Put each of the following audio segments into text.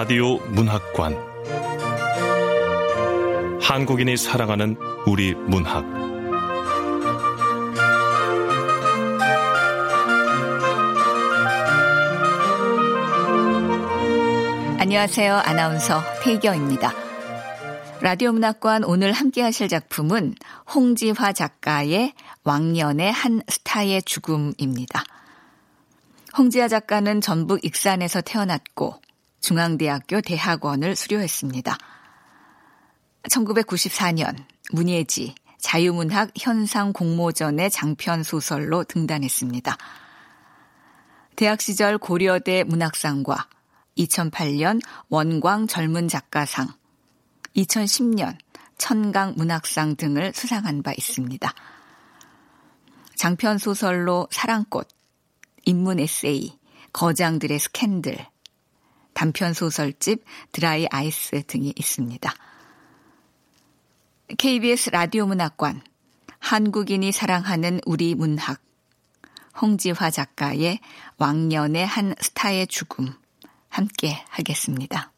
라디오 문학관 한국인이 사랑하는 우리 문학 안녕하세요. 아나운서 태경입니다. 라디오 문학관 오늘 함께 하실 작품은 홍지화 작가의 왕년의 한 스타의 죽음입니다. 홍지화 작가는 전북 익산에서 태어났고 중앙대학교 대학원을 수료했습니다. 1994년 문예지 자유문학 현상 공모전의 장편 소설로 등단했습니다. 대학 시절 고려대 문학상과 2008년 원광 젊은 작가상, 2010년 천강 문학상 등을 수상한 바 있습니다. 장편 소설로 사랑꽃, 인문 에세이, 거장들의 스캔들, 단편 소설집 드라이 아이스 등이 있습니다. KBS 라디오 문학관, 한국인이 사랑하는 우리 문학, 홍지화 작가의 왕년의 한 스타의 죽음, 함께 하겠습니다.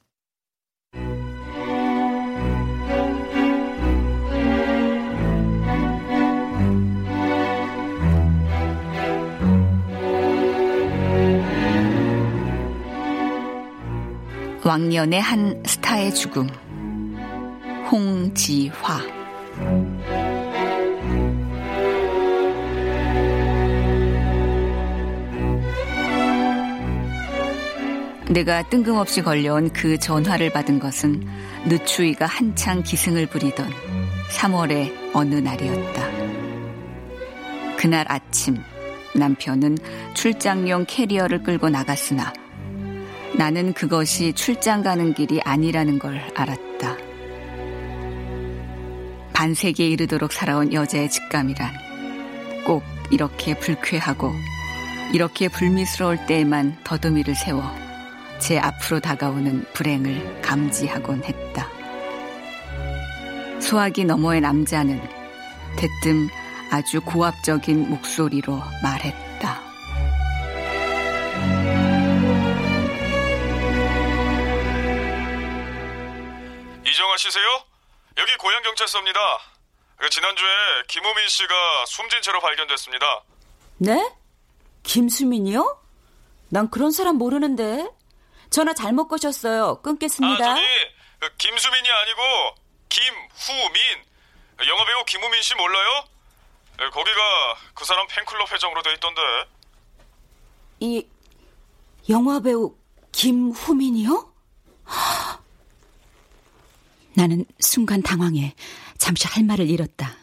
왕년의 한 스타의 죽음. 홍지화. 내가 뜬금없이 걸려온 그 전화를 받은 것은 늦추위가 한창 기승을 부리던 3월의 어느 날이었다. 그날 아침 남편은 출장용 캐리어를 끌고 나갔으나 나는 그것이 출장 가는 길이 아니라는 걸 알았다. 반세기에 이르도록 살아온 여자의 직감이란 꼭 이렇게 불쾌하고 이렇게 불미스러울 때에만 더듬이를 세워 제 앞으로 다가오는 불행을 감지하곤 했다. 소화기 너머의 남자는 대뜸 아주 고압적인 목소리로 말했다. 씨세요? 여기 고양경찰서입니다. 지난주에 김우민 씨가 숨진 채로 발견됐습니다. 네? 김수민이요? 난 그런 사람 모르는데. 전화 잘못 거셨어요. 끊겠습니다. 아, 저기 그 김수민이 아니고 김후민. 영화배우 김우민 씨 몰라요? 거기가 그 사람 팬클럽 회장으로 돼 있던데. 이 영화배우 김후민이요? 나는 순간 당황해 잠시 할 말을 잃었다.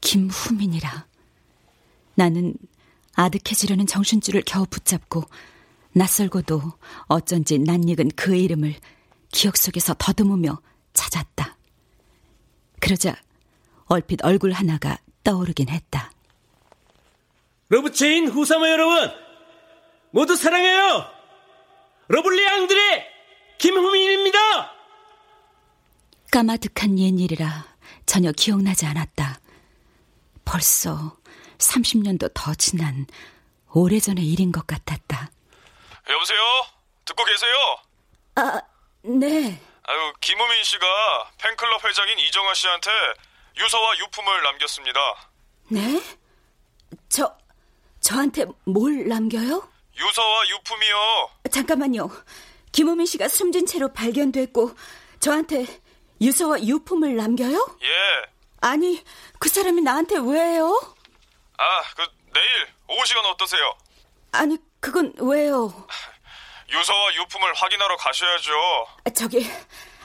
김후민이라. 나는 아득해지려는 정신줄을 겨우 붙잡고 낯설고도 어쩐지 낯익은 그의 이름을 기억 속에서 더듬으며 찾았다. 그러자 얼핏 얼굴 하나가 떠오르긴 했다. Love Chain 후사모 여러분 모두 사랑해요. Lovely 앙드레 김후민입니다. 까마득한 옛일이라 전혀 기억나지 않았다. 벌써 30년도 더 지난 오래전의 일인 것 같았다. 여보세요? 듣고 계세요? 아, 네. 아유, 김우민 씨가 팬클럽 회장인 이정아 씨한테 유서와 유품을 남겼습니다. 네? 저, 저한테 뭘 남겨요? 유서와 유품이요. 잠깐만요. 김우민 씨가 숨진 채로 발견됐고, 저한테 유서와 유품을 남겨요? 예. 아니, 그 사람이 나한테 왜요? 아, 그, 내일 오후 시간 어떠세요? 아니, 그건 왜요? 유서와 유품을 확인하러 가셔야죠. 아, 저기,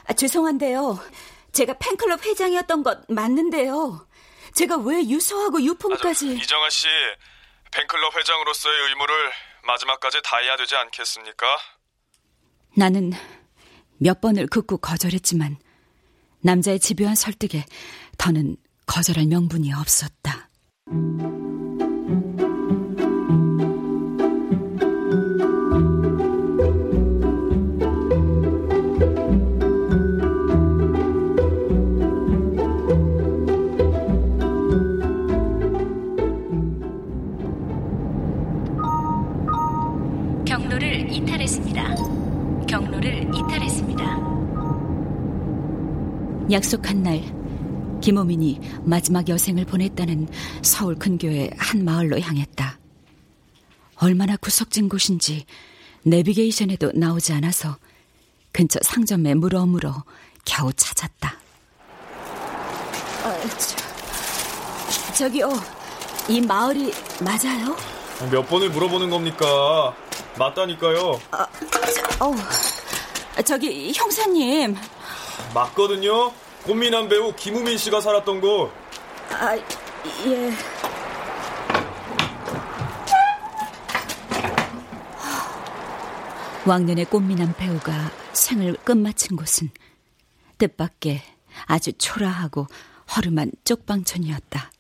아, 죄송한데요. 제가 팬클럽 회장이었던 것 맞는데요. 제가 왜 유서하고 유품까지. 아, 이정아 씨, 팬클럽 회장으로서의 의무를 마지막까지 다해야 되지 않겠습니까? 나는 몇 번을 극구 거절했지만 남자의 집요한 설득에 더는 거절할 명분이 없었다. 약속한 날 김호민이 마지막 여생을 보냈다는 서울 근교의 한 마을로 향했다. 얼마나 구석진 곳인지 내비게이션에도 나오지 않아서 근처 상점에 물어물어 겨우 찾았다. 어, 저, 저기요, 이 마을이 맞아요? 몇 번을 물어보는 겁니까? 맞다니까요. 아, 저, 어, 저기 형사님. 맞거든요. 꽃미남 배우 김우민 씨가 살았던 곳. 아, 예. 왕년의 꽃미남 배우가 생을 끝마친 곳은 뜻밖의 아주 초라하고 허름한 쪽방촌이었다.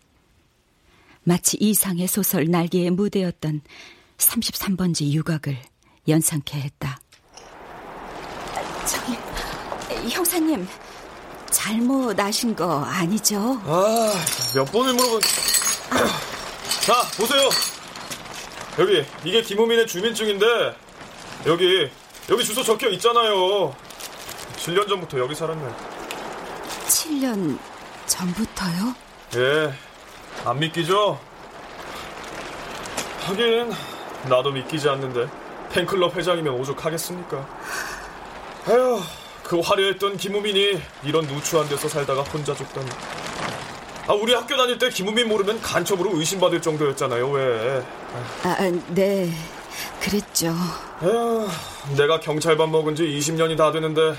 마치 이상의 소설 날개의 무대였던 33번지 유곽을 연상케 했다. 저기, 형사님, 잘못 아신 거 아니죠? 아, 몇 번을 물어본. 자, 보세요. 여기, 이게 김우민의 주민증인데, 여기, 여기 주소 적혀 있잖아요. 7년 전부터 여기 살았네. 7년 전부터요? 예, 안 믿기죠? 하긴, 나도 믿기지 않는데, 팬클럽 회장이면 오죽하겠습니까? 아휴, 그 화려했던 김우민이 이런 누추한 데서 살다가 혼자 죽다니. 아, 우리 학교 다닐 때 김우민 모르면 간첩으로 의심받을 정도였잖아요, 왜. 아, 네. 그랬죠. 에휴, 내가 경찰밥 먹은 지 20년이 다 되는데,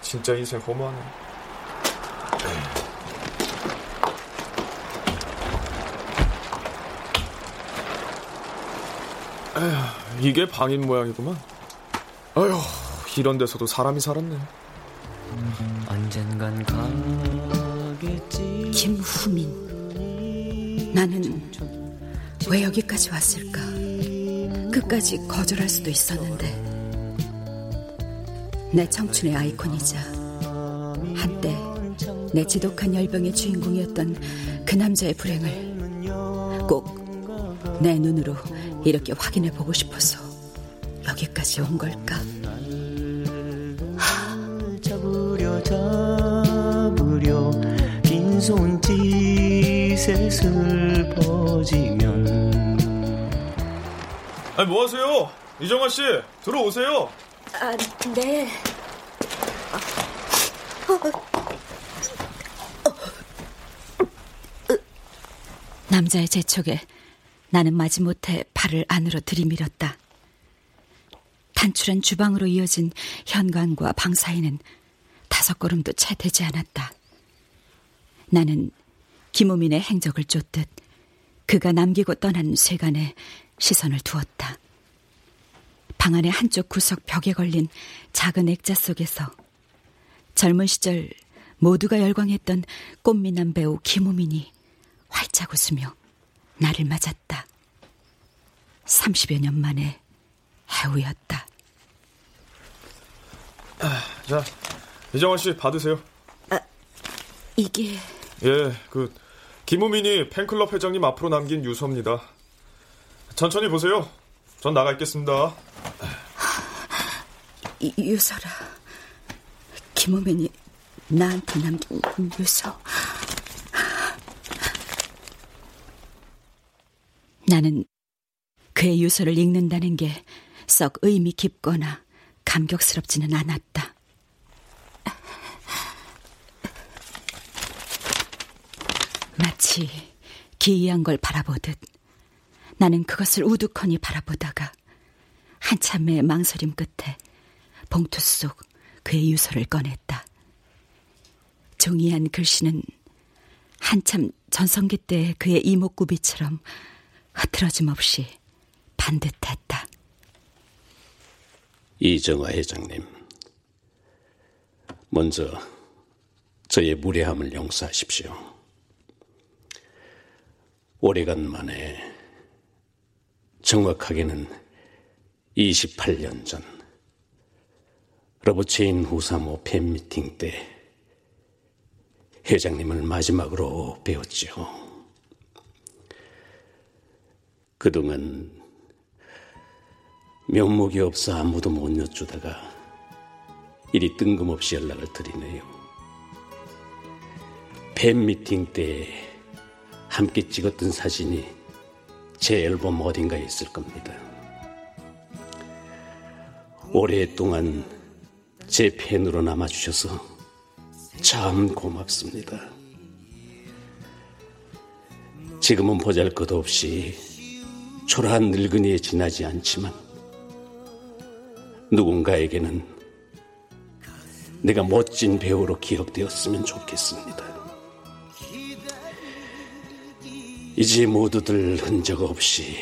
진짜 인생 허무하네. 에휴, 이게 방인 모양이구만. 아휴, 이런 데서도 사람이 살았네. 언젠간 가겠지. 김후민. 나는 왜 여기까지 왔을까? 끝까지 거절할 수도 있었는데. 내 청춘의 아이콘이자 한때 내 지독한 열병의 주인공이었던 그 남자의 불행을 꼭 내 눈으로 이렇게 확인해 보고 싶어서 여기까지 온 걸까? 손짓에 슬퍼지면 아니, 뭐 하세요? 이정아 씨, 들어오세요. 아, 네. 남자의 재촉에 나는 마지못해 발을 안으로 들이밀었다. 단출한 주방으로 이어진 현관과 방 사이는 다섯 걸음도 채 되지 않았다. 나는 김우민의 행적을 쫓듯 그가 남기고 떠난 쇠간에 시선을 두었다. 방 안의 한쪽 구석 벽에 걸린 작은 액자 속에서 젊은 시절 모두가 열광했던 꽃미남 배우 김우민이 활짝 웃으며 나를 맞았다. 30여 년 만에 해우였다. 자, 이정아 씨 받으세요. 이게 예, 그 김우민이 팬클럽 회장님 앞으로 남긴 유서입니다. 천천히 보세요. 전 나가 있겠습니다. 이, 유서라. 김우민이 나한테 남긴 유서. 나는 그의 유서를 읽는다는 게 썩 의미 깊거나 감격스럽지는 않았다. 마치 기이한 걸 바라보듯 나는 그것을 우두커니 바라보다가 한참의 망설임 끝에 봉투 속 그의 유서를 꺼냈다. 종이한 글씨는 한참 전성기 때 그의 이목구비처럼 흐트러짐 없이 반듯했다. 이정화 회장님, 먼저 저의 무례함을 용서하십시오. 오래간 만에 정확하게는 28년 전 Love Chain 후사모 fan meeting 때 회장님을 마지막으로 뵈었지요. 그동안 면목이 없어 아무도 못 여쭈다가 이리 뜬금없이 연락을 드리네요. 팬미팅 때 함께 찍었던 사진이 제 앨범 어딘가에 있을 겁니다. 오랫동안 제 팬으로 남아주셔서 참 고맙습니다. 지금은 보잘 것 없이 초라한 늙은이에 지나지 않지만 누군가에게는 내가 멋진 배우로 기억되었으면 좋겠습니다. 이제 모두들 흔적 없이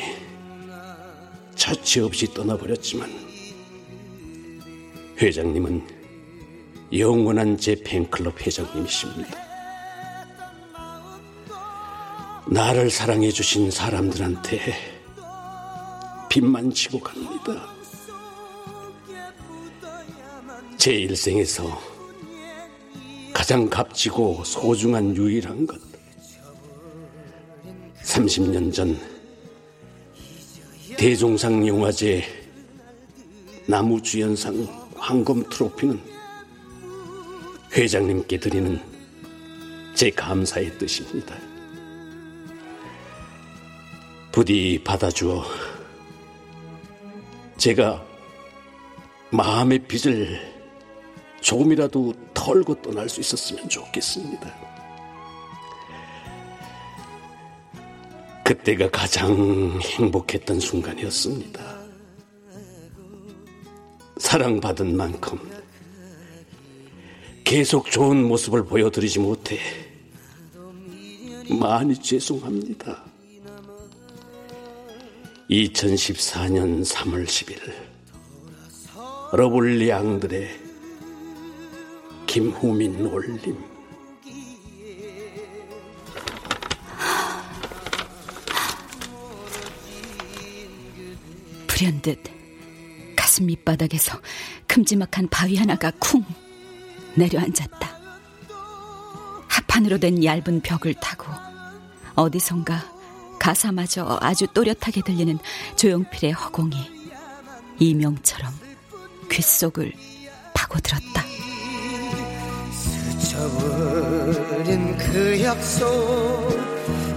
자취 없이 떠나버렸지만 회장님은 영원한 제 팬클럽 회장님이십니다. 나를 사랑해 주신 사람들한테 빚만 지고 갑니다. 제 일생에서 가장 값지고 소중한 유일한 것. 30년 전 대종상 영화제 나무주연상 황금 트로피는 회장님께 드리는 제 감사의 뜻입니다. 부디 받아주어 제가 마음의 빚을 조금이라도 털고 떠날 수 있었으면 좋겠습니다. 그때가 가장 행복했던 순간이었습니다. 사랑받은 만큼 계속 좋은 모습을 보여드리지 못해 많이 죄송합니다. 2014년 3월 10일 Lovely 앙드레 김후민 올림 불현듯 가슴 밑바닥에서 큼지막한 바위 하나가 쿵 내려앉았다. 합판으로 된 얇은 벽을 타고 어디선가 가사마저 아주 또렷하게 들리는 조용필의 허공이 이명처럼 귓속을 파고들었다. 스쳐버린 그 약속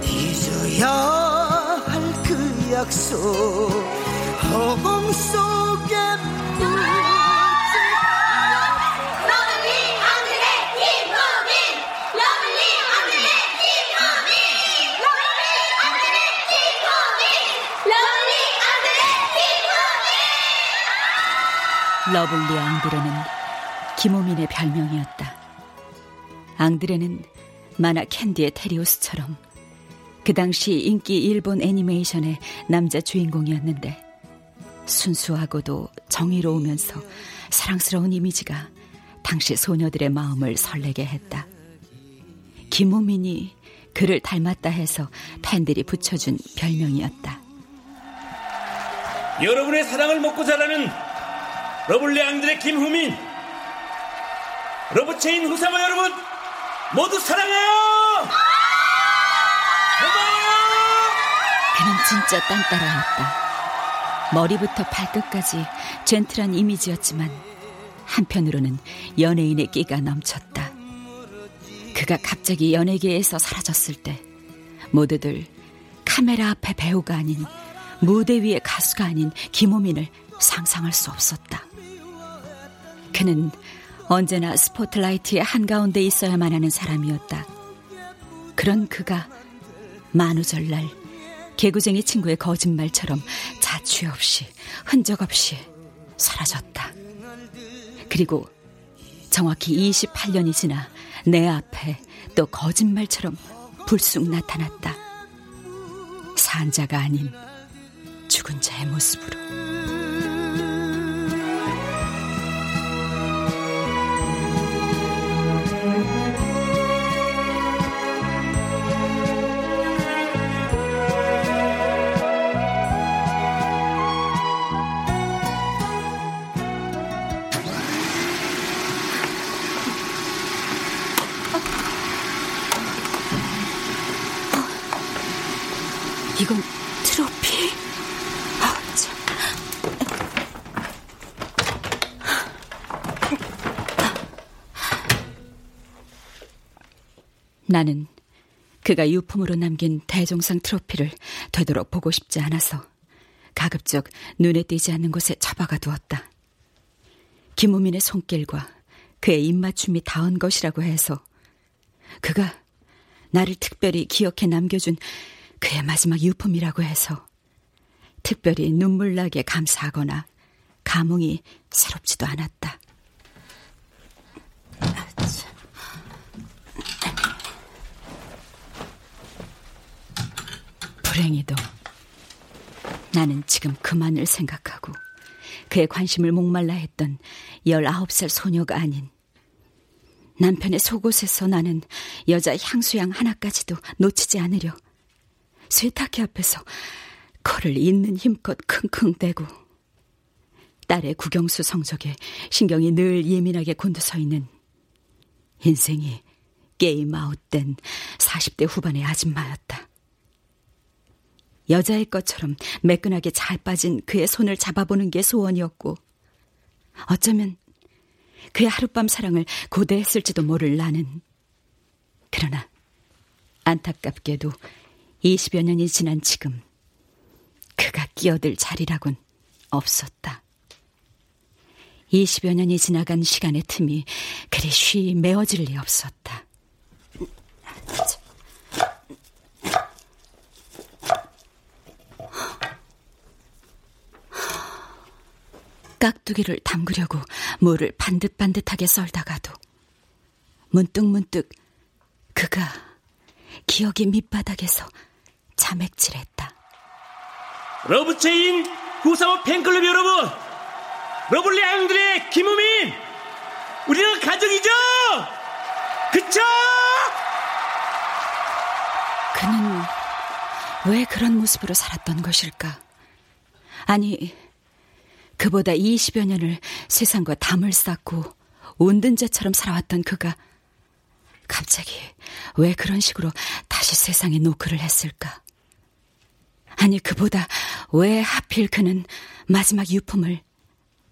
잊어야 할 그 약속 허공 속에 러블리 앙드레는 김호민의 별명이었다. 앙드레는 만화 캔디의 테리우스처럼 그 당시 인기 일본 애니메이션의 남자 주인공이었는데 순수하고도 정의로우면서 사랑스러운 이미지가 당시 소녀들의 마음을 설레게 했다. 김호민이 그를 닮았다 해서 팬들이 붙여준 별명이었다. 여러분의 사랑을 먹고 자라는 Lovely 앙드레 김후민 Love Chain 후사모 여러분 모두 사랑해요 그는 진짜 딴따라였다 머리부터 발끝까지 젠틀한 이미지였지만 한편으로는 연예인의 끼가 넘쳤다 그가 갑자기 연예계에서 사라졌을 때 모두들 카메라 앞에 배우가 아닌 무대 위의 가수가 아닌 김호민을 상상할 수 없었다. 그는 언제나 스포트라이트의 한가운데 있어야만 하는 사람이었다. 그런 그가 만우절날 개구쟁이 친구의 거짓말처럼 자취 없이 흔적 없이 사라졌다. 그리고 정확히 28년이 지나 내 앞에 또 거짓말처럼 불쑥 나타났다. 산자가 아닌 죽은 자의 모습으로. 나는 그가 유품으로 남긴 대종상 트로피를 되도록 보고 싶지 않아서 가급적 눈에 띄지 않는 곳에 처박아 두었다. 김우민의 손길과 그의 입맞춤이 닿은 것이라고 해서 그가 나를 특별히 기억해 남겨준 그의 마지막 유품이라고 해서 특별히 눈물나게 감사하거나 감흥이 새롭지도 않았다. 불행히도 나는 지금 그만을 생각하고 그의 관심을 목말라 했던 19살 소녀가 아닌 남편의 속옷에서 나는 여자 향수향 하나까지도 놓치지 않으려 세탁기 앞에서 코를 있는 힘껏 킁킁대고 딸의 국영수 성적에 신경이 늘 예민하게 곤두서 있는 인생이 게임 아웃된 40대 후반의 아줌마였다. 여자의 것처럼 매끈하게 잘 빠진 그의 손을 잡아보는 게 소원이었고 어쩌면 그의 하룻밤 사랑을 고대했을지도 모를 나는 그러나 안타깝게도 20여 년이 지난 지금 그가 끼어들 자리라곤 없었다. 20여 년이 지나간 시간의 틈이 그리 쉬 메어질 리 없었다. 깍두기를 담그려고 물을 반듯반듯하게 썰다가도 문득문득 그가 기억이 밑바닥에서 자맥질했다. 러브체인 구사모 팬클럽 여러분, 러블리 아영들의 김우민, 우리는 가족이죠. 그쵸? 그는 왜 그런 모습으로 살았던 것일까? 아니, 그보다 20여 년을 세상과 담을 쌓고 온든제처럼 살아왔던 그가 갑자기 왜 그런 식으로 다시 세상에 노크를 했을까? 아니, 그보다 왜 하필 그는 마지막 유품을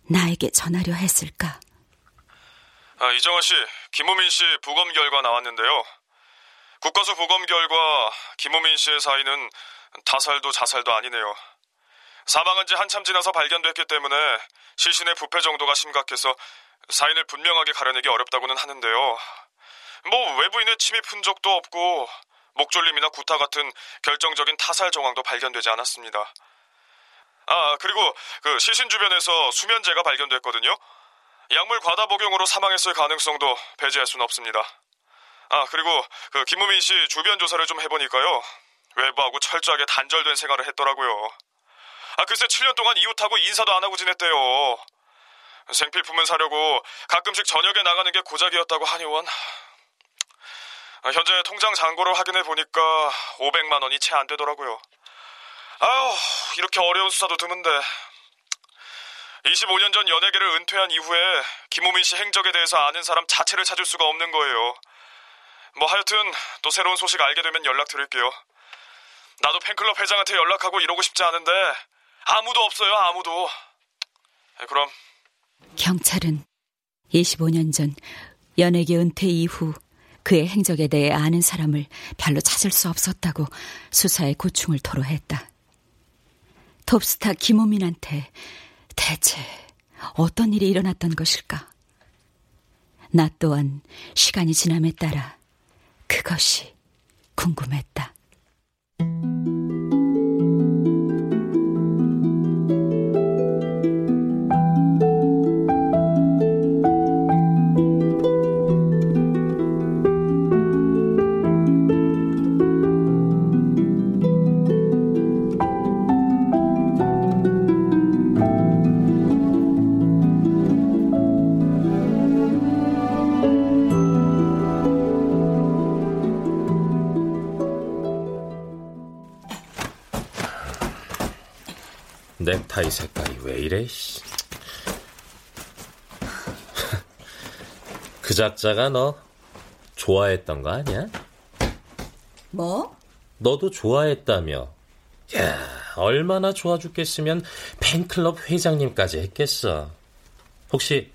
나에게 전하려 했을까? 아, 이정아 씨, 김우민 씨 부검 결과 나왔는데요. 국가수 부검 결과 김우민 씨의 사인은 타살도 자살도 아니네요. 사망한 지 한참 지나서 발견됐기 때문에 시신의 부패 정도가 심각해서 사인을 분명하게 가려내기 어렵다고는 하는데요. 뭐 외부인의 침입 흔적도 없고 목졸림이나 구타 같은 결정적인 타살 정황도 발견되지 않았습니다. 아, 그리고 그 시신 주변에서 수면제가 발견됐거든요. 약물 과다 복용으로 사망했을 가능성도 배제할 수는 없습니다. 아, 그리고 그 김우민 씨 주변 조사를 좀 해보니까요. 외부하고 철저하게 단절된 생활을 했더라고요. 아, 글쎄 7년 동안 이웃하고 인사도 안 하고 지냈대요. 생필품은 사려고 가끔씩 저녁에 나가는 게 고작이었다고 하니원. 아, 현재 통장 잔고를 확인해 보니까 500만 원이 채 안 되더라고요. 아우, 이렇게 어려운 수사도 드문데. 25년 전 연예계를 은퇴한 이후에 김우민 씨 행적에 대해서 아는 사람 자체를 찾을 수가 없는 거예요. 뭐 하여튼 또 새로운 소식 알게 되면 연락드릴게요. 나도 팬클럽 회장한테 연락하고 이러고 싶지 않은데 아무도 없어요, 아무도. 네, 그럼. 경찰은 25년 전 연예계 은퇴 이후 그의 행적에 대해 아는 사람을 별로 찾을 수 없었다고 수사에 고충을 토로했다. 톱스타 김호민한테 대체 어떤 일이 일어났던 것일까? 나 또한 시간이 지남에 따라 그것이 궁금했다. 그 작자가 너 좋아했던 거 아니야? 뭐? 너도 좋아했다며. 야, 얼마나 좋아 죽겠으면 팬클럽 회장님까지 했겠어. 혹시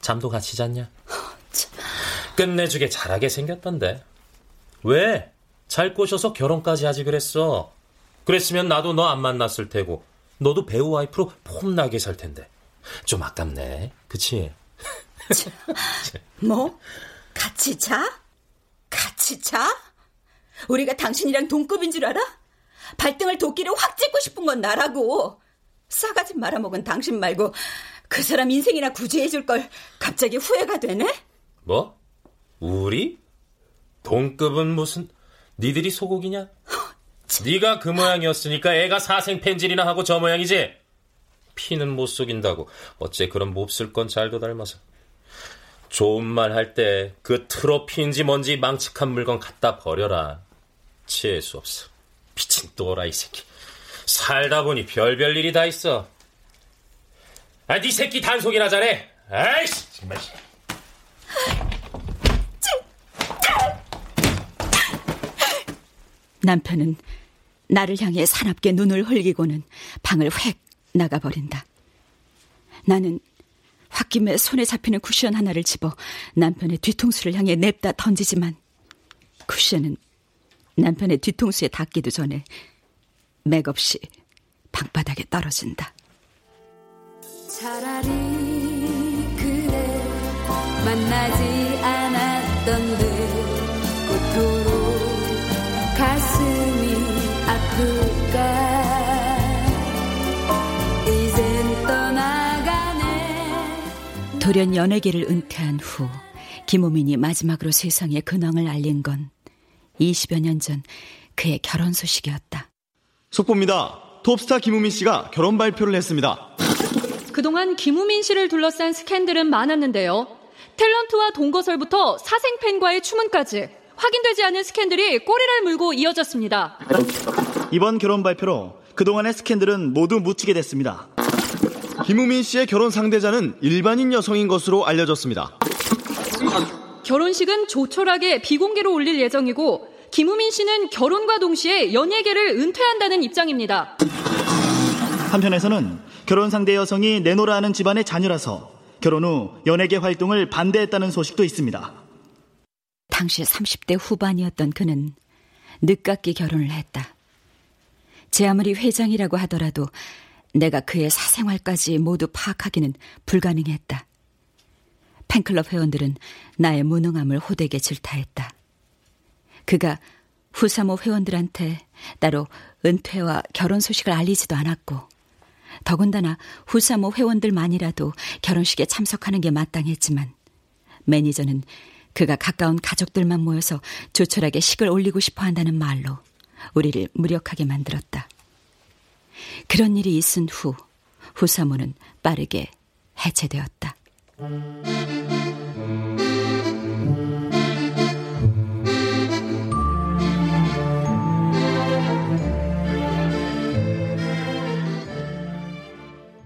잠도 같이 잤냐? 끝내주게 잘하게 생겼던데. 왜? 잘 꼬셔서 결혼까지 하지 그랬어. 그랬으면 나도 너 안 만났을 테고, 너도 배우 와이프로 폼나게 살 텐데. 좀 아깝네. 그치? 뭐? 같이 자? 같이 자? 우리가 당신이랑 동급인 줄 알아? 발등을 도끼를 확 찍고 싶은 건 나라고. 싸가지 말아먹은 당신 말고 그 사람 인생이나 구제해줄 걸 갑자기 후회가 되네? 뭐? 우리? 동급은 무슨 니들이 소고기냐? 네가 그 모양이었으니까 애가 사생 펜질이나 하고 저 모양이지? 피는 못 속인다고 어째 그런 몹쓸 건 잘도 닮아서 좋은 말 할 때 그 트로피인지 뭔지 망측한 물건 갖다 버려라. 치할 수 없어. 미친 또라 이 새끼. 살다 보니 별별 일이 다 있어. 아, 네 새끼 단속이나 잘해. 아이씨 정말. 남편은 나를 향해 사납게 눈을 흘기고는 방을 획 나가버린다. 나는 홧김에 손에 잡히는 쿠션 하나를 집어 남편의 뒤통수를 향해 냅다 던지지만 쿠션은 남편의 뒤통수에 닿기도 전에 맥없이 방바닥에 떨어진다. 차라리 그래 만나지 않았던데 그 돌연 연예계를 은퇴한 후 김우민이 마지막으로 세상에 근황을 알린 건 20여 년 전 그의 결혼 소식이었다. 속보입니다. 톱스타 김우민 씨가 결혼 발표를 했습니다. 그동안 김우민 씨를 둘러싼 스캔들은 많았는데요. 탤런트와 동거설부터 사생팬과의 추문까지 확인되지 않은 스캔들이 꼬리를 물고 이어졌습니다. 이번 결혼 발표로 그동안의 스캔들은 모두 묻히게 됐습니다. 김우민 씨의 결혼 상대자는 일반인 여성인 것으로 알려졌습니다. 결혼식은 조촐하게 비공개로 올릴 예정이고 김우민 씨는 결혼과 동시에 연예계를 은퇴한다는 입장입니다. 한편에서는 결혼 상대 여성이 내노라 하는 집안의 자녀라서 결혼 후 연예계 활동을 반대했다는 소식도 있습니다. 당시 30대 후반이었던 그는 늦깎이 결혼을 했다. 제 아무리 회장이라고 하더라도 내가 그의 사생활까지 모두 파악하기는 불가능했다. 팬클럽 회원들은 나의 무능함을 호되게 질타했다. 그가 후사모 회원들한테 따로 은퇴와 결혼 소식을 알리지도 않았고, 더군다나 후사모 회원들만이라도 결혼식에 참석하는 게 마땅했지만, 매니저는 그가 가까운 가족들만 모여서 조촐하게 식을 올리고 싶어 한다는 말로 우리를 무력하게 만들었다. 그런 일이 있은 후, 후사모는 빠르게 해체되었다.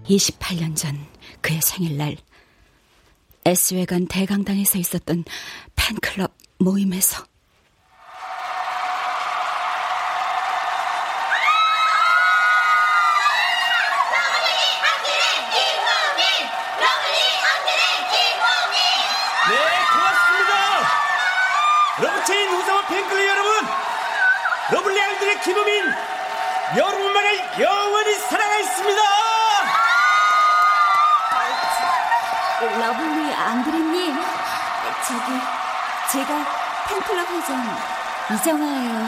28년 전 그의 생일날 S회관 대강당에서 있었던 팬클럽 모임에서 제가 팬클럽 회장 이정아예요.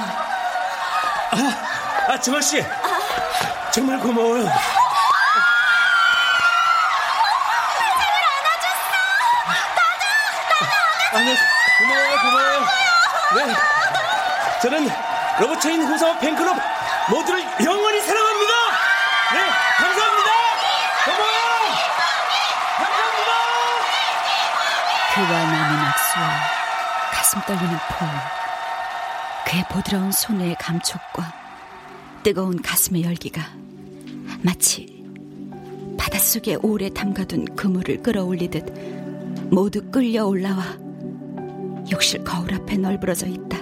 아, 아 정아 씨, 정말 고마워요. 아, 네, 고마워요, 고마워요. 네, 저는 Love Chain 후사와 팬클럽 모두를 영원히 사랑합니다. 네, 감사합니다. 고마워요. 감사합니다. 그와 나는 악수와 가슴 떨리는 포옹, 그의 보드라운 손의 감촉과 뜨거운 가슴의 열기가 마치 뱃속에 오래 담가둔 그물을 끌어올리듯 모두 끌려 올라와 욕실 거울 앞에 널브러져 있다.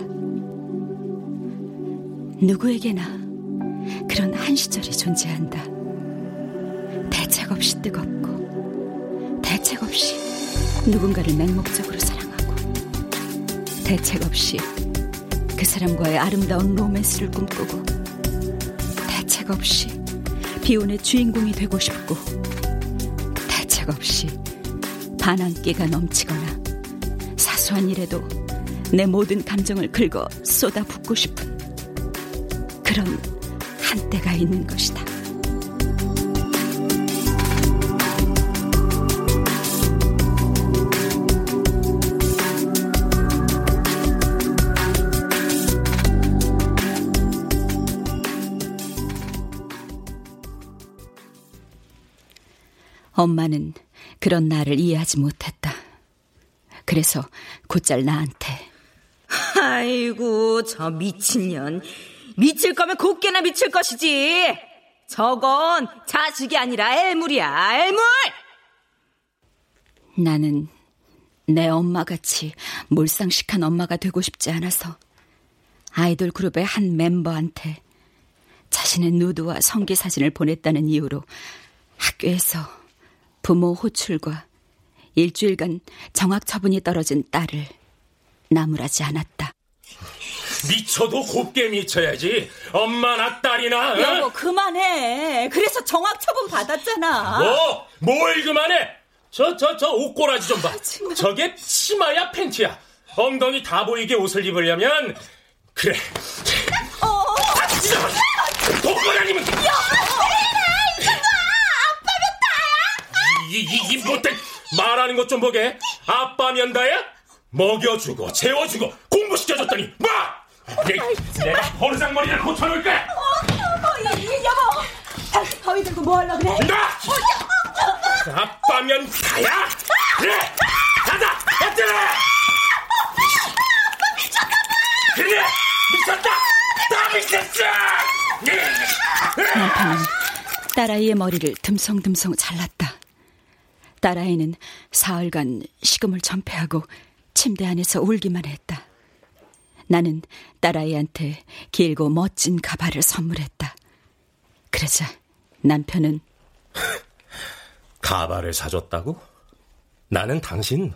누구에게나 그런 한 시절이 존재한다. 대책 없이 뜨겁고, 대책 없이 누군가를 맹목적으로 사랑하고, 대책 없이 그 사람과의 아름다운 로맨스를 꿈꾸고, 대책 없이 비운의 주인공이 되고 싶고, 대책 없이 반항기가 넘치거나, 사소한 일에도 내 모든 감정을 긁어 쏟아붓고 싶은 그런 한때가 있는 것이다. 엄마는 그런 나를 이해하지 못했다. 그래서 곧잘 나한테 아이고 저 미친년. 미칠 거면 곱게나 미칠 것이지. 저건 자식이 아니라 애물이야 애물! 나는 내 엄마같이 몰상식한 엄마가 되고 싶지 않아서 아이돌 그룹의 한 멤버한테 자신의 누드와 성기 사진을 보냈다는 이유로 학교에서 부모 호출과 일주일간 정학 처분이 떨어진 딸을 나무라지 않았다. 미쳐도 곱게 미쳐야지. 엄마나 딸이나. 어? 여보 그만해. 그래서 정학 처분 받았잖아. 뭐? 뭘 그만해? 저 저 저 옷꼬라지 좀 봐. 아, 저게 치마야 팬티야. 엉덩이 다 보이게 옷을 입으려면 그래. 어. 다 찢어버려. 독건 아니면. 여보 이이이 못된 말하는 것 좀 보게. 아빠 면 다야? 먹여주고 재워주고 공부시켜줬더니 뭐? 내, 내가 버르장 머리를 고쳐놓을 거야. 어, 어, 여보, 더위 들고 뭐 하려 그래? 나 아빠면 다야. 그래, 가자, 어때라? 아빠 미쳤나봐. 그래, 미쳤다. 다 미쳤어. 남편은 딸아이의 머리를 듬성듬성 잘랐다. 딸아이는 사흘간 식음을 전폐하고 침대 안에서 울기만 했다. 나는 딸아이한테 길고 멋진 가발을 선물했다. 그러자 남편은 가발을 사줬다고? 나는 당신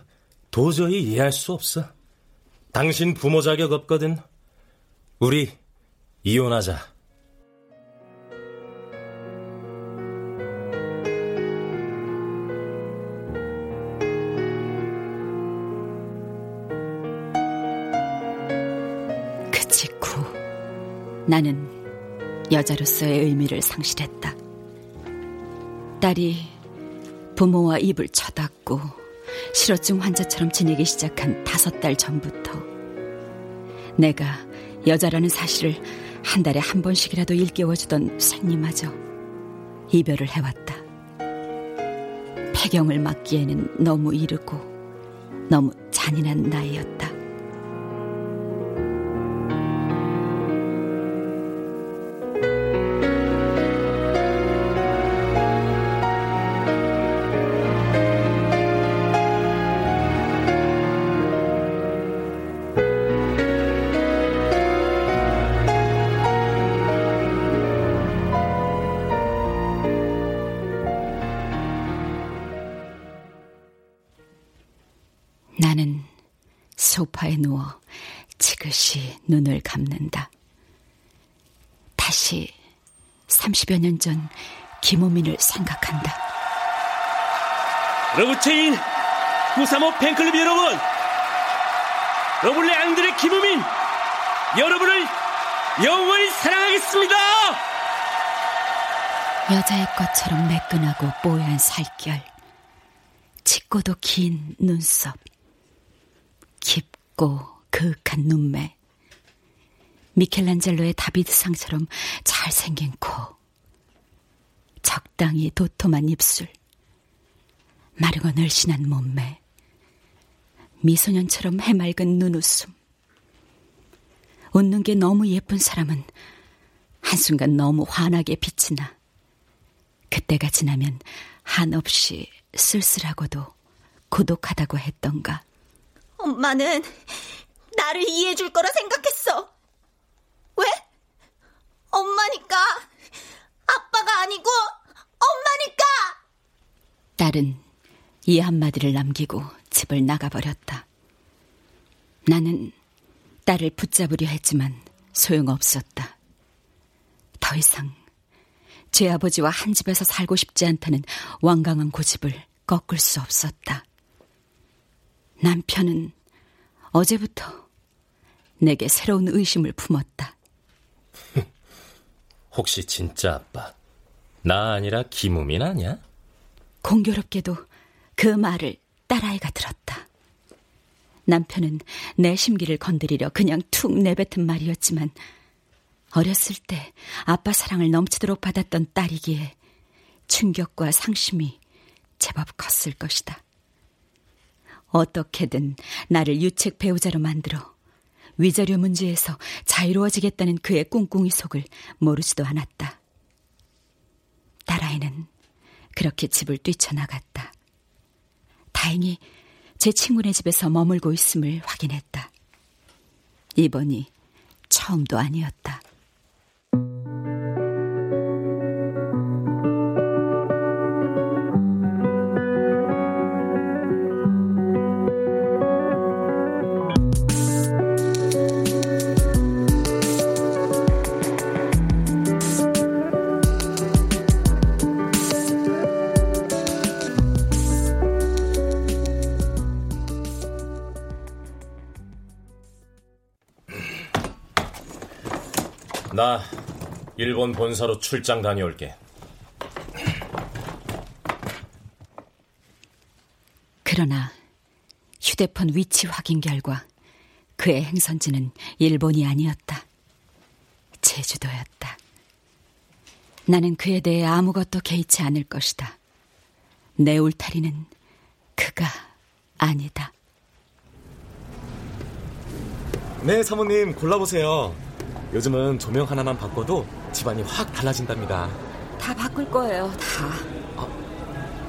도저히 이해할 수 없어. 당신 부모 자격 없거든. 우리 이혼하자. 나는 여자로서의 의미를 상실했다. 딸이 부모와 입을 쳐닫고 실어증 환자처럼 지내기 시작한 다섯 달 전부터 내가 여자라는 사실을 한 달에 한 번씩이라도 일깨워주던 생리마저 이별을 해왔다. 폐경을 막기에는 너무 이르고 너무 잔인한 나이였다. Love Chain 935 팬클럽 여러분 lovely 앙드레 김우민 여러분을 영원히 사랑하겠습니다! 여자의 것처럼 매끈하고 뽀얀 살결 짙고도 긴 눈썹 깊고 그윽한 눈매 미켈란젤로의 다비드상처럼 잘생긴 코 적당히 도톰한 입술 마르고 늘씬한 몸매 미소년처럼 해맑은 눈웃음 웃는 게 너무 예쁜 사람은 한순간 너무 환하게 빛이 나 그때가 지나면 한없이 쓸쓸하고도 고독하다고 했던가. 엄마는 나를 이해해 줄 거라 생각했어. 왜? 엄마니까. 아빠가 아니고 엄마니까. 딸은 이 한마디를 남기고 집을 나가버렸다. 나는 딸을 붙잡으려 했지만 소용없었다. 더 이상 제 아버지와 한 집에서 살고 싶지 않다는 완강한 고집을 꺾을 수 없었다. 남편은 어제부터 내게 새로운 의심을 품었다. 혹시 진짜 아빠 나 아니라 김우민 아니야? 공교롭게도 그 말을 딸아이가 들었다. 남편은 내 심기를 건드리려 그냥 툭 내뱉은 말이었지만 어렸을 때 아빠 사랑을 넘치도록 받았던 딸이기에 충격과 상심이 제법 컸을 것이다. 어떻게든 나를 유책 배우자로 만들어 위자료 문제에서 자유로워지겠다는 그의 꿍꿍이 속을 모르지도 않았다. 딸아이는 그렇게 집을 뛰쳐나갔다. 다행히 제 친구네 집에서 머물고 있음을 확인했다. 이번이 처음도 아니었다. 나 일본 본사로 출장 다녀올게. 그러나 휴대폰 위치 확인 결과 그의 행선지는 일본이 아니었다. 제주도였다. 나는 그에 대해 아무것도 개의치 않을 것이다. 내 울타리는 그가 아니다. 네, 사모님 골라보세요. 요즘은 조명 하나만 바꿔도 집안이 확 달라진답니다. 다 바꿀 거예요, 다.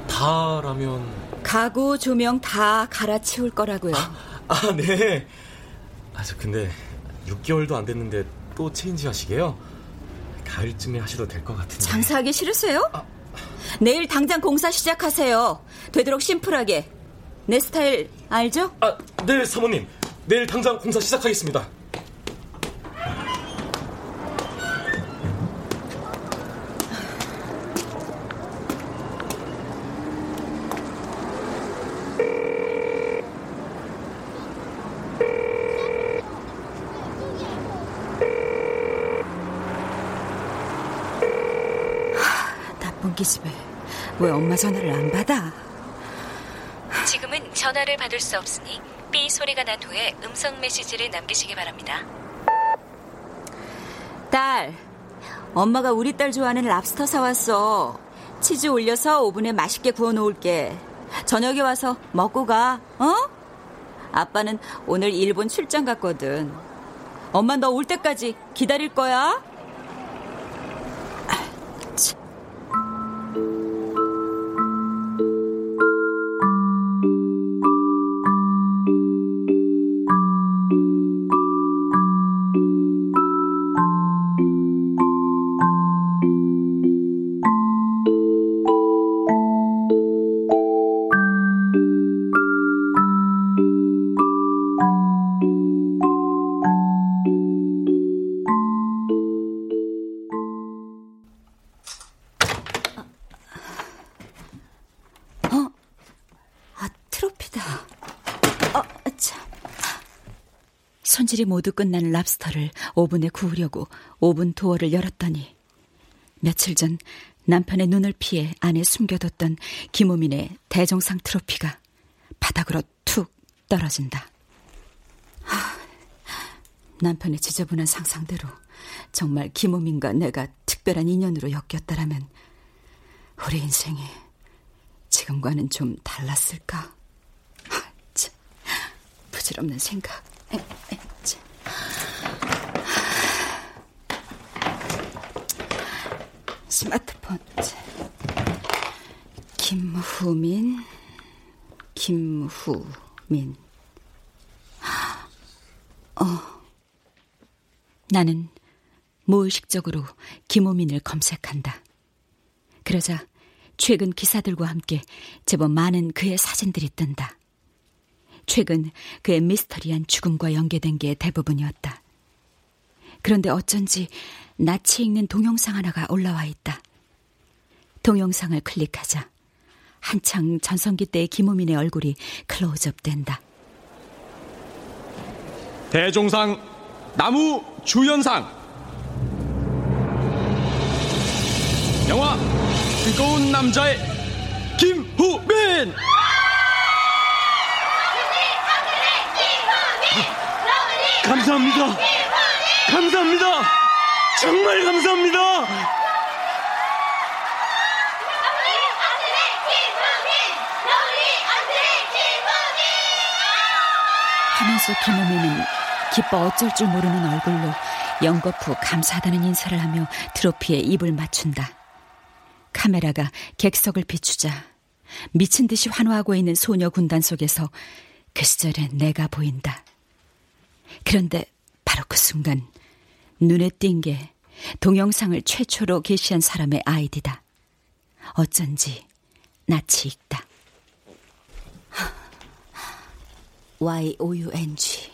다라면 가구, 조명 다 갈아치울 거라고요. 아, 네. 아, 저 근데 6개월도 안 됐는데 또 체인지 하시게요? 가을쯤에 하셔도 될 것 같은데. 장사하기 싫으세요? 내일 당장 공사 시작하세요. 되도록 심플하게. 내 스타일 알죠? 아, 네, 사모님. 내일 당장 공사 시작하겠습니다. 왜 엄마 전화를 안 받아? 지금은 전화를 받을 수 없으니 삐 소리가 난 후에 음성 메시지를 남기시기 바랍니다. 딸, 엄마가 우리 딸 좋아하는 랍스터 사왔어. 치즈 올려서 오븐에 맛있게 구워 놓을게. 저녁에 와서 먹고 가, 어? 아빠는 오늘 일본 출장 갔거든. 엄마 너 올 때까지 기다릴 거야? 손질이 모두 끝난 랍스터를 오븐에 구우려고 오븐 도어를 열었더니 며칠 전 남편의 눈을 피해 안에 숨겨뒀던 김우민의 대종상 트로피가 바닥으로 툭 떨어진다. 하, 남편의 지저분한 상상대로 정말 김우민과 내가 특별한 인연으로 엮였다라면 우리 인생이 지금과는 좀 달랐을까? 하, 참, 부질없는 생각. 에, 에, 참. 스마트폰. 김후민, 김후민. 어. 나는 무의식적으로 김호민을 검색한다. 그러자 최근 기사들과 함께 제법 많은 그의 사진들이 뜬다. 최근 그의 미스터리한 죽음과 연계된 게 대부분이었다. 그런데 어쩐지 낯이 익는 동영상 하나가 올라와 있다. 동영상을 클릭하자 한창 전성기 때의 김호민의 얼굴이 클로즈업 된다. 대종상 나무 주연상 영화 뜨거운 남자의 김후민 감사합니다 감사합니다 정말 감사합니다 하면서 김호민은 기뻐 어쩔 줄 모르는 얼굴로 연거푸 감사하다는 인사를 하며 트로피에 입을 맞춘다. 카메라가 객석을 비추자 미친 듯이 환호하고 있는 소녀 군단 속에서 그 시절의 내가 보인다. 그런데 바로 그 순간 눈에 띈 게 동영상을 최초로 게시한 사람의 아이디다. 어쩐지 낯이 익다. Y-O-U-N-G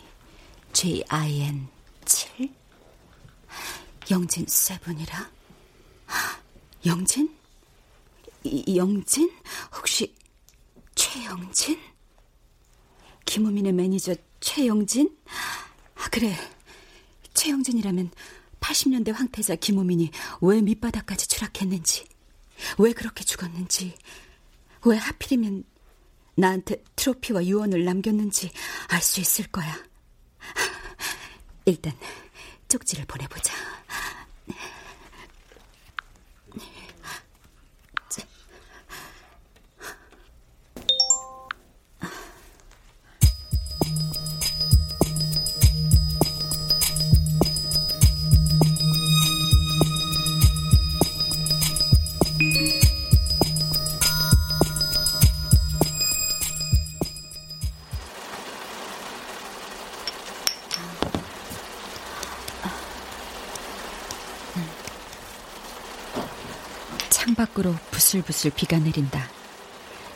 J-I-N 7 영진 세븐이라 영진? 이, 영진? 혹시 최영진? 김우민의 매니저 최영진? 아, 그래. 최영진이라면 80년대 황태자 김우민이 왜 밑바닥까지 추락했는지, 왜 그렇게 죽었는지, 왜 하필이면 나한테 트로피와 유언을 남겼는지 알 수 있을 거야. 일단 쪽지를 보내보자. 부슬부슬 비가 내린다.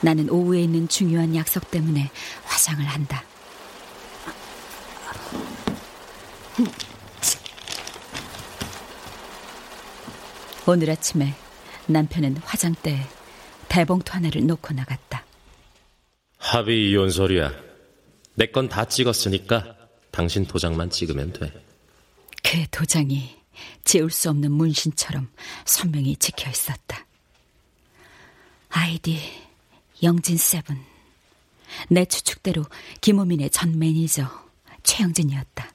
나는 오후에 있는 중요한 약속 때문에 화장을 한다. 오늘 아침에 남편은 화장대에 대봉투 하나를 놓고 나갔다. 합의 이혼 소리야. 내 건 다 찍었으니까 당신 도장만 찍으면 돼. 그 도장이 지울 수 없는 문신처럼 선명히 찍혀 있었다. 아이디 영진 seven. 내 추측대로 김호민의 전 매니저 최영진이었다.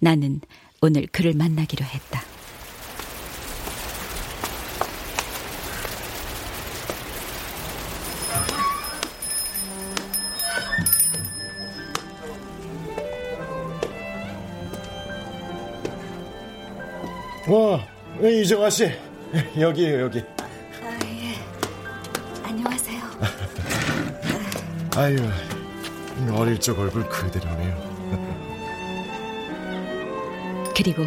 나는 오늘 그를 만나기로 했다. 와, 이정아 씨. 여기에요, 여기. 아유, 어릴 적 얼굴 그대로네요. 그리고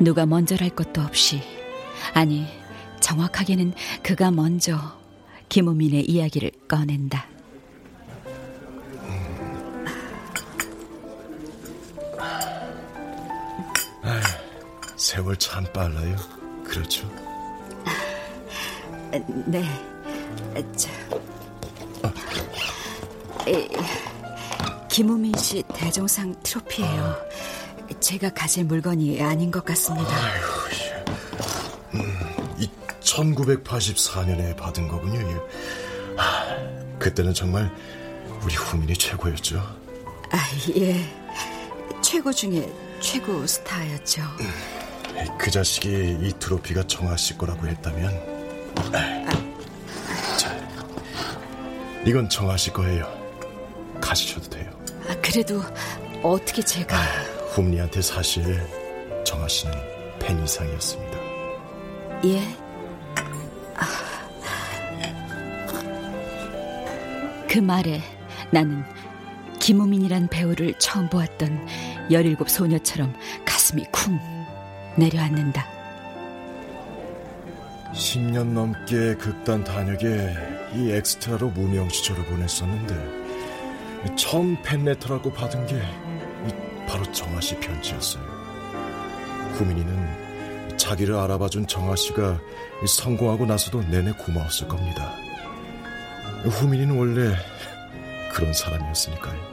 누가 먼저랄 것도 없이 아니 정확하게는 그가 먼저 김우민의 이야기를 꺼낸다. 아유, 세월 참 빨라요. 그렇죠? 네, 저, 에, 김우민 씨 대종상 트로피예요. 제가 가질 물건이 아닌 것 같습니다. 음, 이 1984년에 받은 거군요. 예. 아, 그때는 정말 우리 후민이 최고였죠. 아, 예. 최고 중에 최고 스타였죠. 그 자식이 이 트로피가 정아 씨 거라고 했다면 자, 이건 정아 씨 거예요. 가지셔도 돼요. 아, 그래도 어떻게 제가 훔리한테 사실 정아 씨는 팬 이상이었습니다. 예? 아, 그 말에 나는 김우민이란 배우를 처음 보았던 17 소녀처럼 가슴이 쿵 내려앉는다. 10년 넘게 극단 단역에 이 엑스트라로 무명 시절을 보냈었는데 처음 팬레터라고 받은 게 바로 정아 씨 편지였어요. 후민이는 자기를 알아봐준 정아 씨가 성공하고 나서도 내내 고마웠을 겁니다. 후민이는 원래 그런 사람이었으니까요.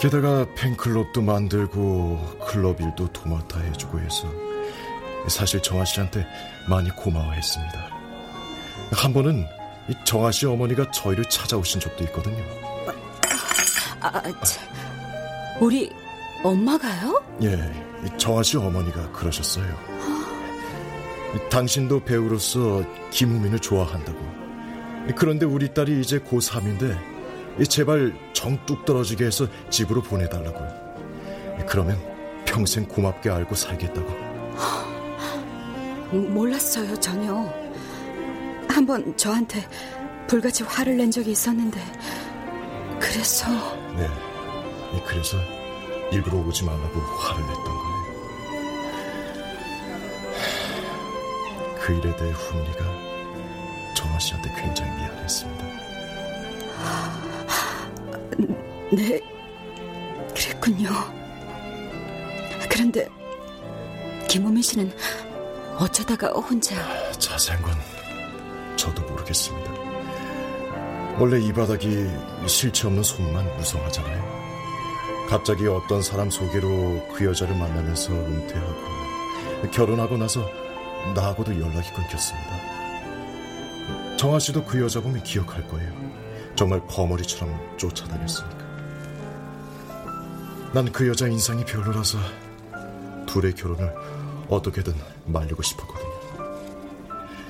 게다가 팬클럽도 만들고 클럽 일도 도맡아 해주고 해서 사실 정아 씨한테 많이 고마워했습니다. 한 번은 정아 씨 어머니가 저희를 찾아오신 적도 있거든요. 아, 참. 우리 엄마가요? 예, 정아 씨 어머니가 그러셨어요. 당신도 배우로서 김우민을 좋아한다고. 그런데 우리 딸이 이제 고3인데 제발 정뚝 떨어지게 해서 집으로 보내달라고요. 그러면 평생 고맙게 알고 살겠다고. 몰랐어요, 전혀. 한번 저한테 불같이 화를 낸 적이 있었는데, 그래서. 네, 그래서 일부러 오지 말라고 화를 냈던 거예요. 그 일에 대해 훈리가 정아 씨한테 굉장히 미안했습니다. 네, 그랬군요. 그런데 김우민 씨는 어쩌다가 혼자 자세한 건 저도 모르겠습니다. 원래 이 바닥이 실체 없는 소문만 무성하잖아요. 갑자기 어떤 사람 소개로 그 여자를 만나면서 은퇴하고 결혼하고 나서 나하고도 연락이 끊겼습니다. 정아 씨도 그 여자 보면 기억할 거예요. 정말 거머리처럼 쫓아다녔으니까. 난 그 여자 인상이 별로라서 둘의 결혼을 어떻게든 말리고 싶었거든요.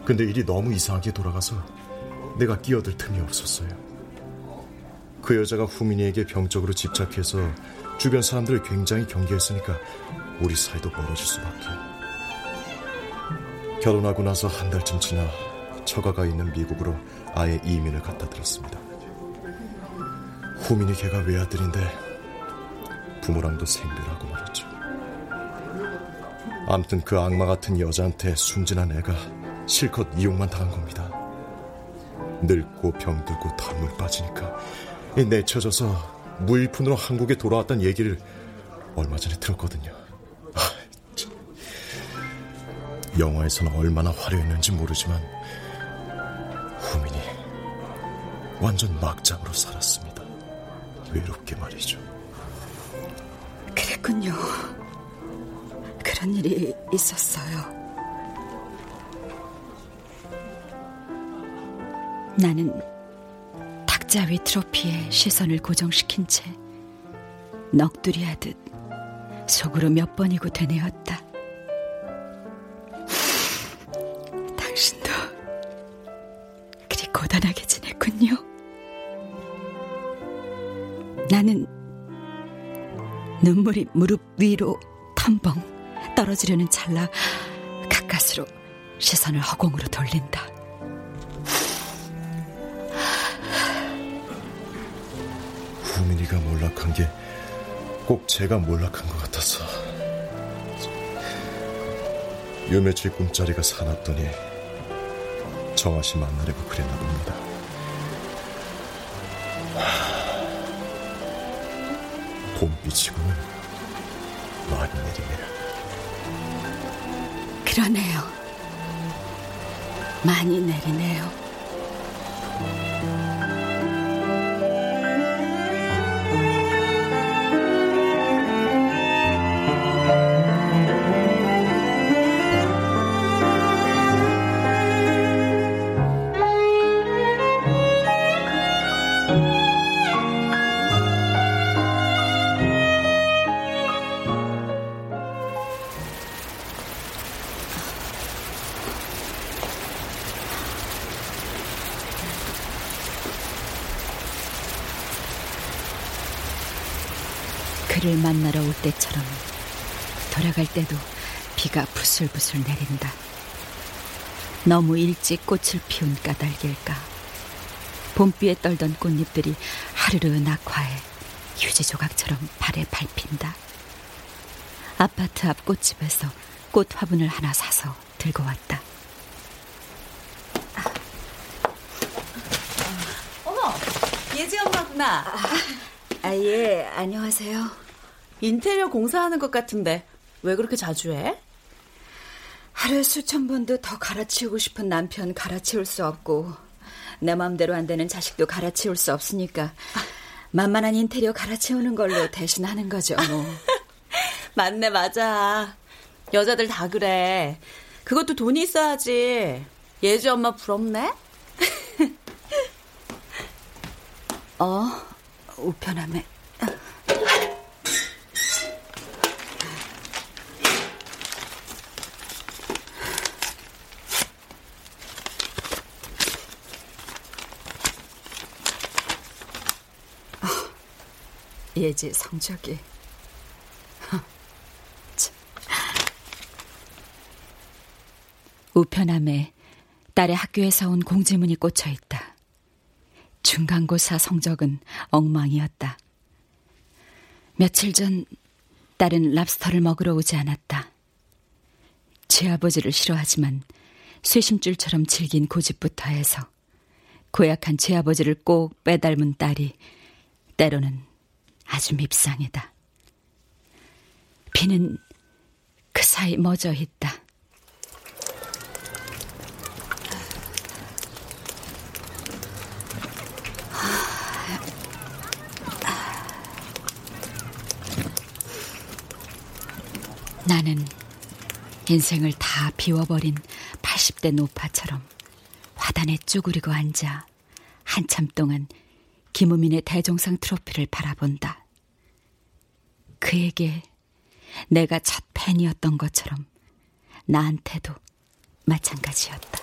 근데 일이 너무 이상하게 돌아가서 내가 끼어들 틈이 없었어요. 그 여자가 후민이에게 병적으로 집착해서 주변 사람들을 굉장히 경계했으니까 우리 사이도 멀어질 수밖에. 결혼하고 나서 한 달쯤 지나 처가가 있는 미국으로 아예 이민을 갖다 들었습니다. 후민이 걔가 외아들인데 부모랑도 생별하고 말았죠. 암튼 그 악마 같은 여자한테 순진한 애가 실컷 이용만 당한 겁니다. 늙고 병들고 단물 빠지니까 내쳐져서 무일푼으로 한국에 돌아왔다는 얘기를 얼마 전에 들었거든요. 아, 영화에서는 얼마나 화려했는지 모르지만 후민이 완전 막장으로 살았습니다. 외롭게 말이죠. 그랬군요. 그런 일이 있었어요. 나는 탁자 위 트로피에 시선을 고정시킨 채 넋두리 하듯 속으로 몇 번이고 되뇌었다. 당신도 그리 고단하게 지냈군요. 나는 눈물이 무릎 위로 텀벙 떨어지려는 찰나 가까스로 시선을 허공으로 돌린다. 후민이가 몰락한 게 꼭 제가 몰락한 것 같아서 요 며칠 꿈자리가 사납더니 정아 씨 만나려고 그랬나 봅니다. 봄비치고는 많이 내리네요. 그러네요. 많이 내리네요. 부슬부슬 내린다. 너무 일찍 꽃을 피운 까닭일까. 봄비에 떨던 꽃잎들이 하르르 낙화해 휴지 조각처럼 발에 밟힌다. 아파트 앞 꽃집에서 꽃 화분을 하나 사서 들고 왔다. 어머, 예지 엄마구나. 아, 예, 안녕하세요. 인테리어 공사하는 것 같은데 왜 그렇게 자주 해? 하루에 수천 번도 더 갈아치우고 싶은 남편 갈아치울 수 없고 내 마음대로 안 되는 자식도 갈아치울 수 없으니까 만만한 인테리어 갈아치우는 걸로 대신하는 거죠. 뭐. 맞네, 맞아. 여자들 다 그래. 그것도 돈이 있어야지. 예지 엄마 부럽네? 어, 우편함에. 예지 성적이. 우편함에 딸의 학교에서 온 공지문이 꽂혀 있다. 중간고사 성적은 엉망이었다. 며칠 전 딸은 랍스터를 먹으러 오지 않았다. 제 아버지를 싫어하지만 쇠심줄처럼 질긴 고집부터 해서 고약한 제 아버지를 꼭 빼닮은 딸이 때로는 아주 밉상이다. 비는 그 사이 멎어 있다. 나는 인생을 다 비워버린 80대 노파처럼 화단에 쭈그리고 앉아 한참 동안 김우민의 대종상 트로피를 바라본다. 그에게 내가 첫 팬이었던 것처럼 나한테도 마찬가지였다.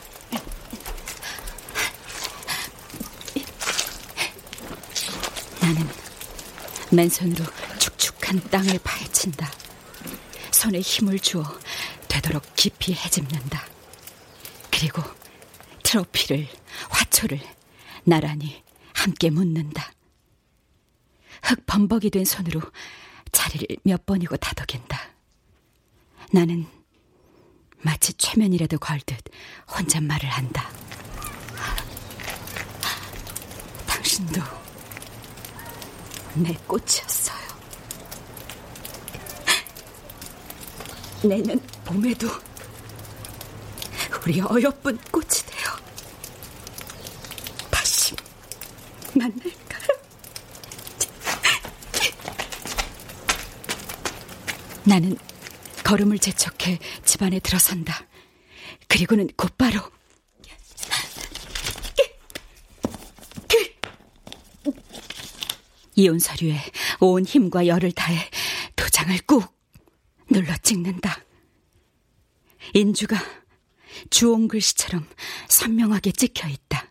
나는 맨손으로 축축한 땅을 파헤친다. 손에 힘을 주어 되도록 깊이 헤집는다. 그리고 트로피를, 화초를 나란히 함께 묻는다. 흙 범벅이 된 손으로 자리를 몇 번이고 다독인다. 나는 마치 최면이라도 걸듯 혼잣말을 한다. 당신도 내 꽃이었어요. 내년 봄에도 우리 어여쁜 꽃이 되어 다시 만날까요? 나는 걸음을 재촉해 집 안에 들어선다. 그리고는 곧바로 이혼 서류에 온 힘과 열을 다해 도장을 꾹 눌러 찍는다. 인주가 주홍 글씨처럼 선명하게 찍혀 있다.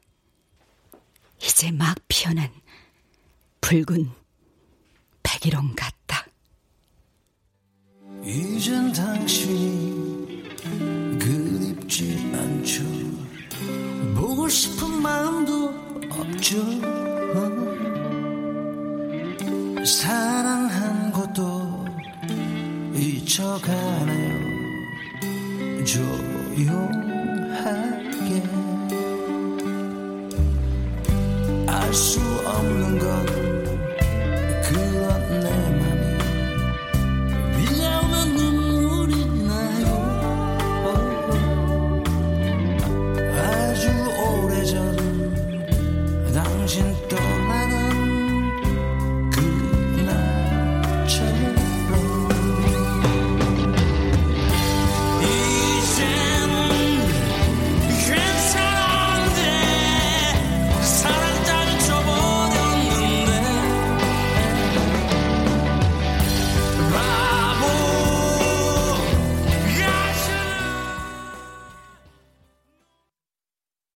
이제 막 피어난 붉은 백일홍 같다. 이젠 당신이 그립지 않죠. 보고 싶은 마음도 없죠. 사랑한 것도 잊혀가네요. 조용하게 알 수 없는 건